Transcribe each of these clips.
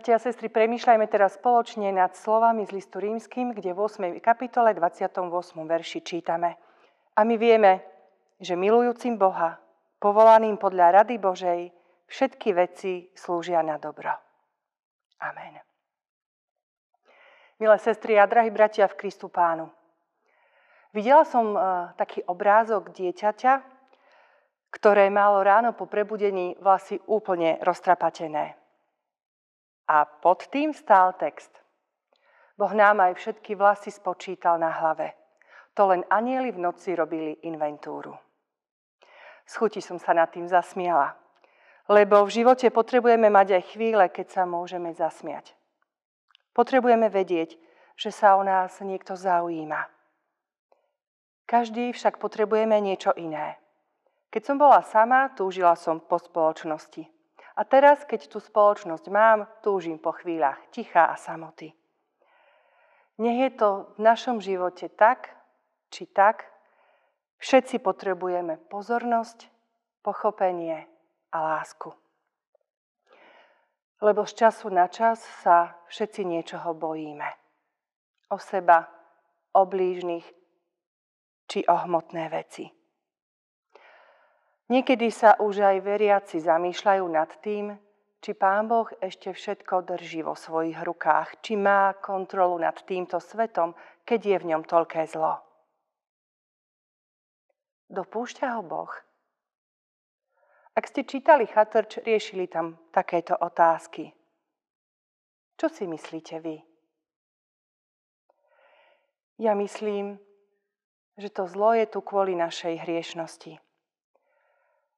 Bratia a sestry, premýšľajme teraz spoločne nad slovami z listu rímským, kde v 8. kapitole 28. verši čítame. A my vieme, že milujúcim Boha, povolaným podľa rady Božej, všetky veci slúžia na dobro. Amen. Milé sestry a drahí bratia v Kristu Pánu. Videla som uh, taký obrázok dieťaťa, ktoré malo ráno po prebudení vlasy úplne roztrapatené. A pod tým stál text. Boh nám aj všetky vlasy spočítal na hlave. To len anieli v noci robili inventúru. S chuti som sa nad tým zasmiala. Lebo v živote potrebujeme mať aj chvíle, keď sa môžeme zasmiať. Potrebujeme vedieť, že sa o nás niekto zaujíma. Každý však potrebujeme niečo iné. Keď som bola sama, túžila som po spoločnosti. A teraz, keď tú spoločnosť mám, túžim po chvíľach ticha a samoty. Nech je to v našom živote tak, či tak, všetci potrebujeme pozornosť, pochopenie a lásku. Lebo z času na čas sa všetci niečoho bojíme. O seba, o blížnych či o hmotné veci. Niekedy sa už aj veriaci zamýšľajú nad tým, či Pán Boh ešte všetko drží vo svojich rukách, či má kontrolu nad týmto svetom, keď je v ňom toľké zlo. Dopúšťa ho Boh? Ak ste čítali Chatrč, riešili tam takéto otázky. Čo si myslíte vy? Ja myslím, že to zlo je tu kvôli našej hriešnosti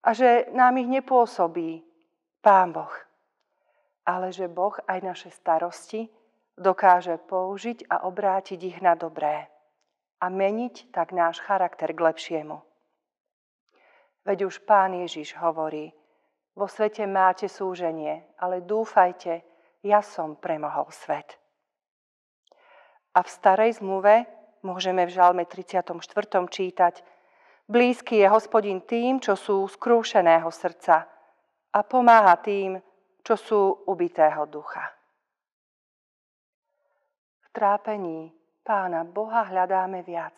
a že nám ich nepôsobí Pán Boh, ale že Boh aj naše starosti dokáže použiť a obrátiť ich na dobré a meniť tak náš charakter k lepšiemu. Veď už Pán Ježiš hovorí, vo svete máte súženie, ale dúfajte, ja som premohol svet. A v starej zmluve môžeme v Žalme 34. čítať, Blízky je hospodin tým, čo sú skrúšeného srdca a pomáha tým, čo sú ubitého ducha. V trápení Pána Boha hľadáme viac.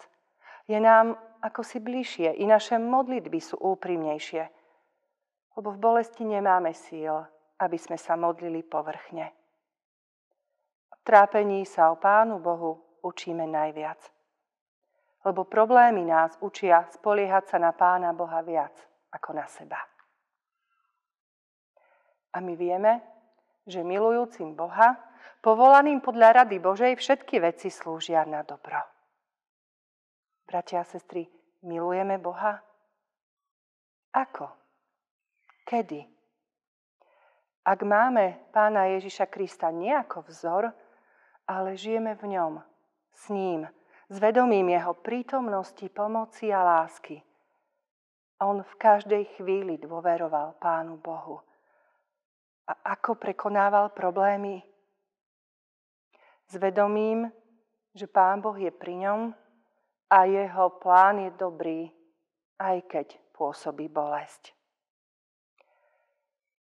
Je nám ako si bližšie, i naše modlitby sú úprimnejšie, lebo v bolesti nemáme síl, aby sme sa modlili povrchne. V trápení sa o Pánu Bohu učíme najviac lebo problémy nás učia spoliehať sa na Pána Boha viac ako na seba. A my vieme, že milujúcim Boha, povolaným podľa rady Božej, všetky veci slúžia na dobro. Bratia a sestry, milujeme Boha? Ako? Kedy? Ak máme Pána Ježiša Krista nie ako vzor, ale žijeme v ňom, s ním, s vedomím jeho prítomnosti, pomoci a lásky. On v každej chvíli dôveroval Pánu Bohu. A ako prekonával problémy? S vedomím, že Pán Boh je pri ňom a jeho plán je dobrý, aj keď pôsobí bolesť.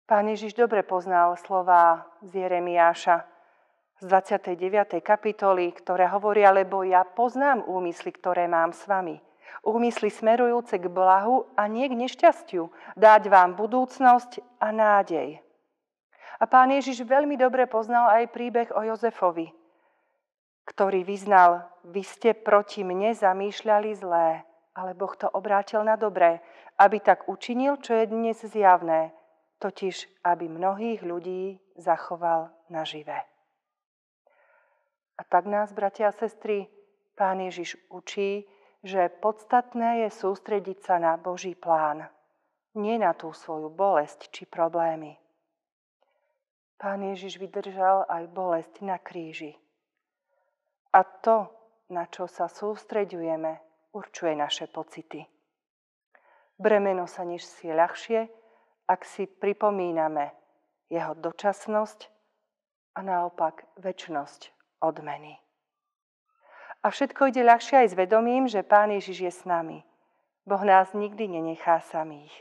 Pán Ježiš dobre poznal slova z Jeremiáša, z 29. kapitoly, ktoré hovoria, lebo ja poznám úmysly, ktoré mám s vami. Úmysly smerujúce k blahu a nie k nešťastiu, dať vám budúcnosť a nádej. A pán Ježiš veľmi dobre poznal aj príbeh o Jozefovi, ktorý vyznal, vy ste proti mne zamýšľali zlé, ale Boh to obrátil na dobré, aby tak učinil, čo je dnes zjavné, totiž aby mnohých ľudí zachoval nažive. A tak nás, bratia a sestry, Pán Ježiš učí, že podstatné je sústrediť sa na Boží plán, nie na tú svoju bolesť či problémy. Pán Ježiš vydržal aj bolesť na kríži. A to, na čo sa sústreďujeme, určuje naše pocity. Bremeno sa si ľahšie, ak si pripomíname jeho dočasnosť a naopak väčnosť odmeny. A všetko ide ľahšie aj s vedomím, že Pán Ježiš je s nami. Boh nás nikdy nenechá samých.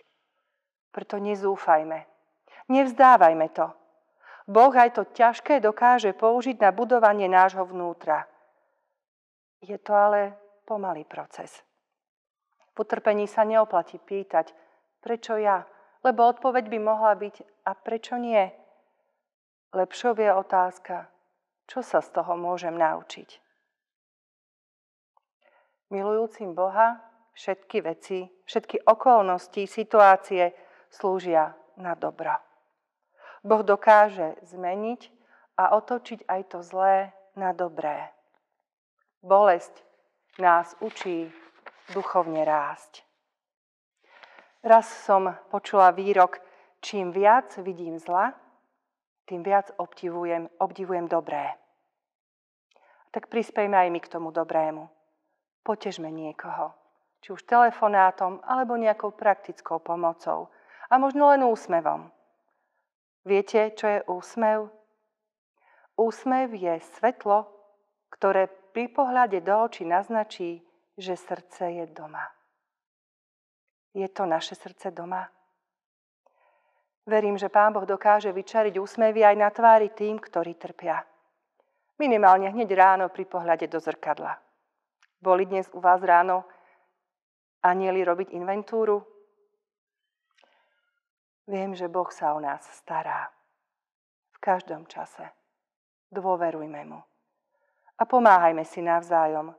Preto nezúfajme. Nevzdávajme to. Boh aj to ťažké dokáže použiť na budovanie nášho vnútra. Je to ale pomalý proces. V utrpení sa neoplatí pýtať, prečo ja, lebo odpoveď by mohla byť, a prečo nie? Lepšou je otázka, čo sa z toho môžem naučiť. Milujúcim Boha všetky veci, všetky okolnosti, situácie slúžia na dobro. Boh dokáže zmeniť a otočiť aj to zlé na dobré. Bolesť nás učí duchovne rásť. Raz som počula výrok, čím viac vidím zla, tým viac obdivujem, obdivujem dobré. Tak prispejme aj my k tomu dobrému. Potežme niekoho, či už telefonátom, alebo nejakou praktickou pomocou. A možno len úsmevom. Viete, čo je úsmev? Úsmev je svetlo, ktoré pri pohľade do očí naznačí, že srdce je doma. Je to naše srdce doma? Verím, že Pán Boh dokáže vyčariť úsmevy aj na tvári tým, ktorí trpia. Minimálne hneď ráno pri pohľade do zrkadla. Boli dnes u vás ráno anieli robiť inventúru? Viem, že Boh sa o nás stará. V každom čase. Dôverujme mu. A pomáhajme si navzájom.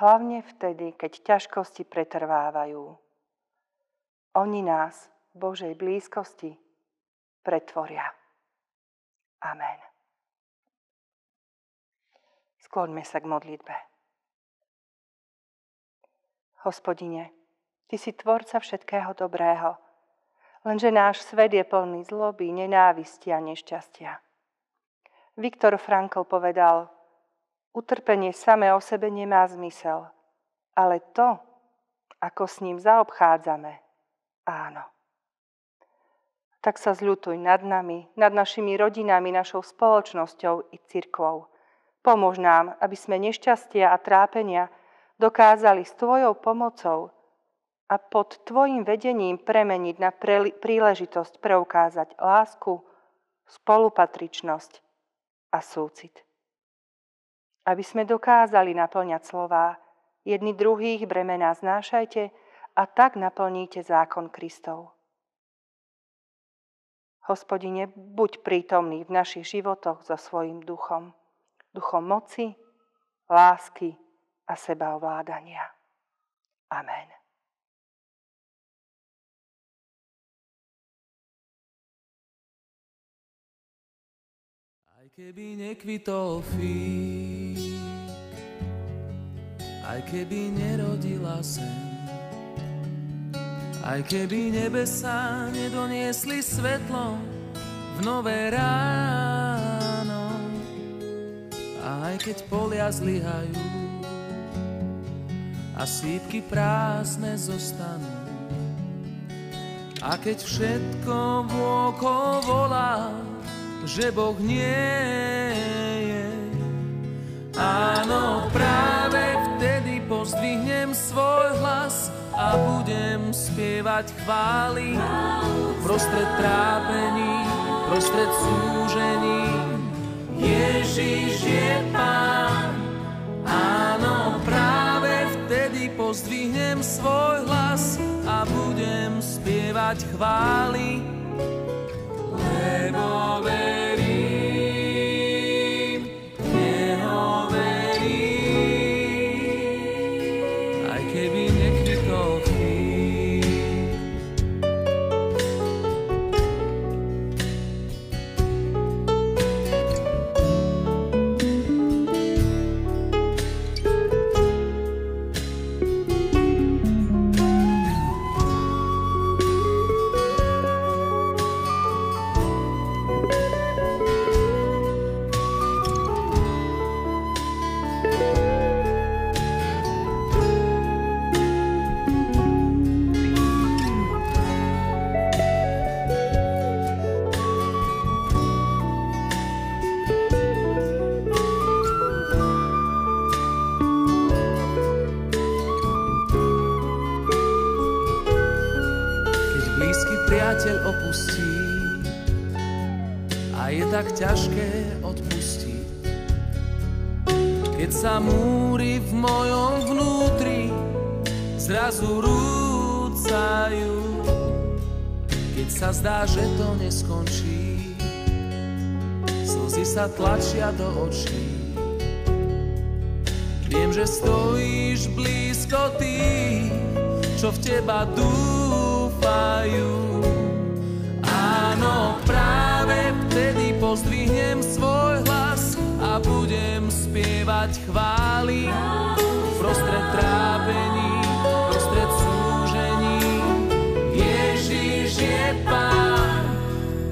Hlavne vtedy, keď ťažkosti pretrvávajú. Oni nás Božej blízkosti pretvoria. Amen. Skloňme sa k modlitbe. Hospodine, Ty si tvorca všetkého dobrého, Lenže náš svet je plný zloby, nenávisti a nešťastia. Viktor Frankl povedal, utrpenie samé o sebe nemá zmysel, ale to, ako s ním zaobchádzame, áno. Tak sa zľutuj nad nami, nad našimi rodinami, našou spoločnosťou i cirkvou. Pomôž nám, aby sme nešťastia a trápenia dokázali s Tvojou pomocou a pod Tvojim vedením premeniť na príležitosť preukázať lásku, spolupatričnosť a súcit. Aby sme dokázali naplňať slová jedni druhých bremená znášajte a tak naplníte zákon Kristov. Hospodine, buď prítomný v našich životoch so svojim duchom, duchom moci, lásky a sebaovládania. Amen. keby nekvitol fík, aj keby nerodila sem, aj keby nebesa nedoniesli svetlo v nové ráno, aj keď polia zlyhajú a sípky prázdne zostanú, a keď všetko vôko volá, že Boh nie je. Áno, práve vtedy pozdvihnem svoj hlas a budem spievať chvály prostred trápení, prostred súžení. Ježiš je Pán, áno, práve vtedy pozdvihnem svoj hlas a budem spievať chvály. Lebo a Keď sa múry v mojom vnútri zrazu rúcajú, keď sa zdá, že to neskončí, slzy sa tlačia do očí. Viem, že stojíš blízko tých, čo v teba dúfajú. Spievať chvály prostred trápení, prostred súžení. Ježiš je Pán,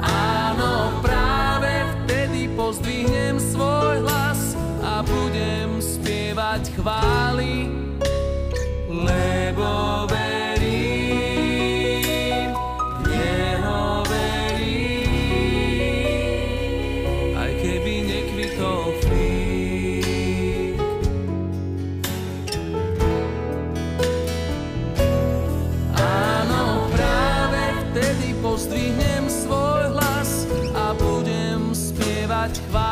áno, práve vtedy pozdvihnem svoj hlas a budem spievať chvály, pozdvihnem svoj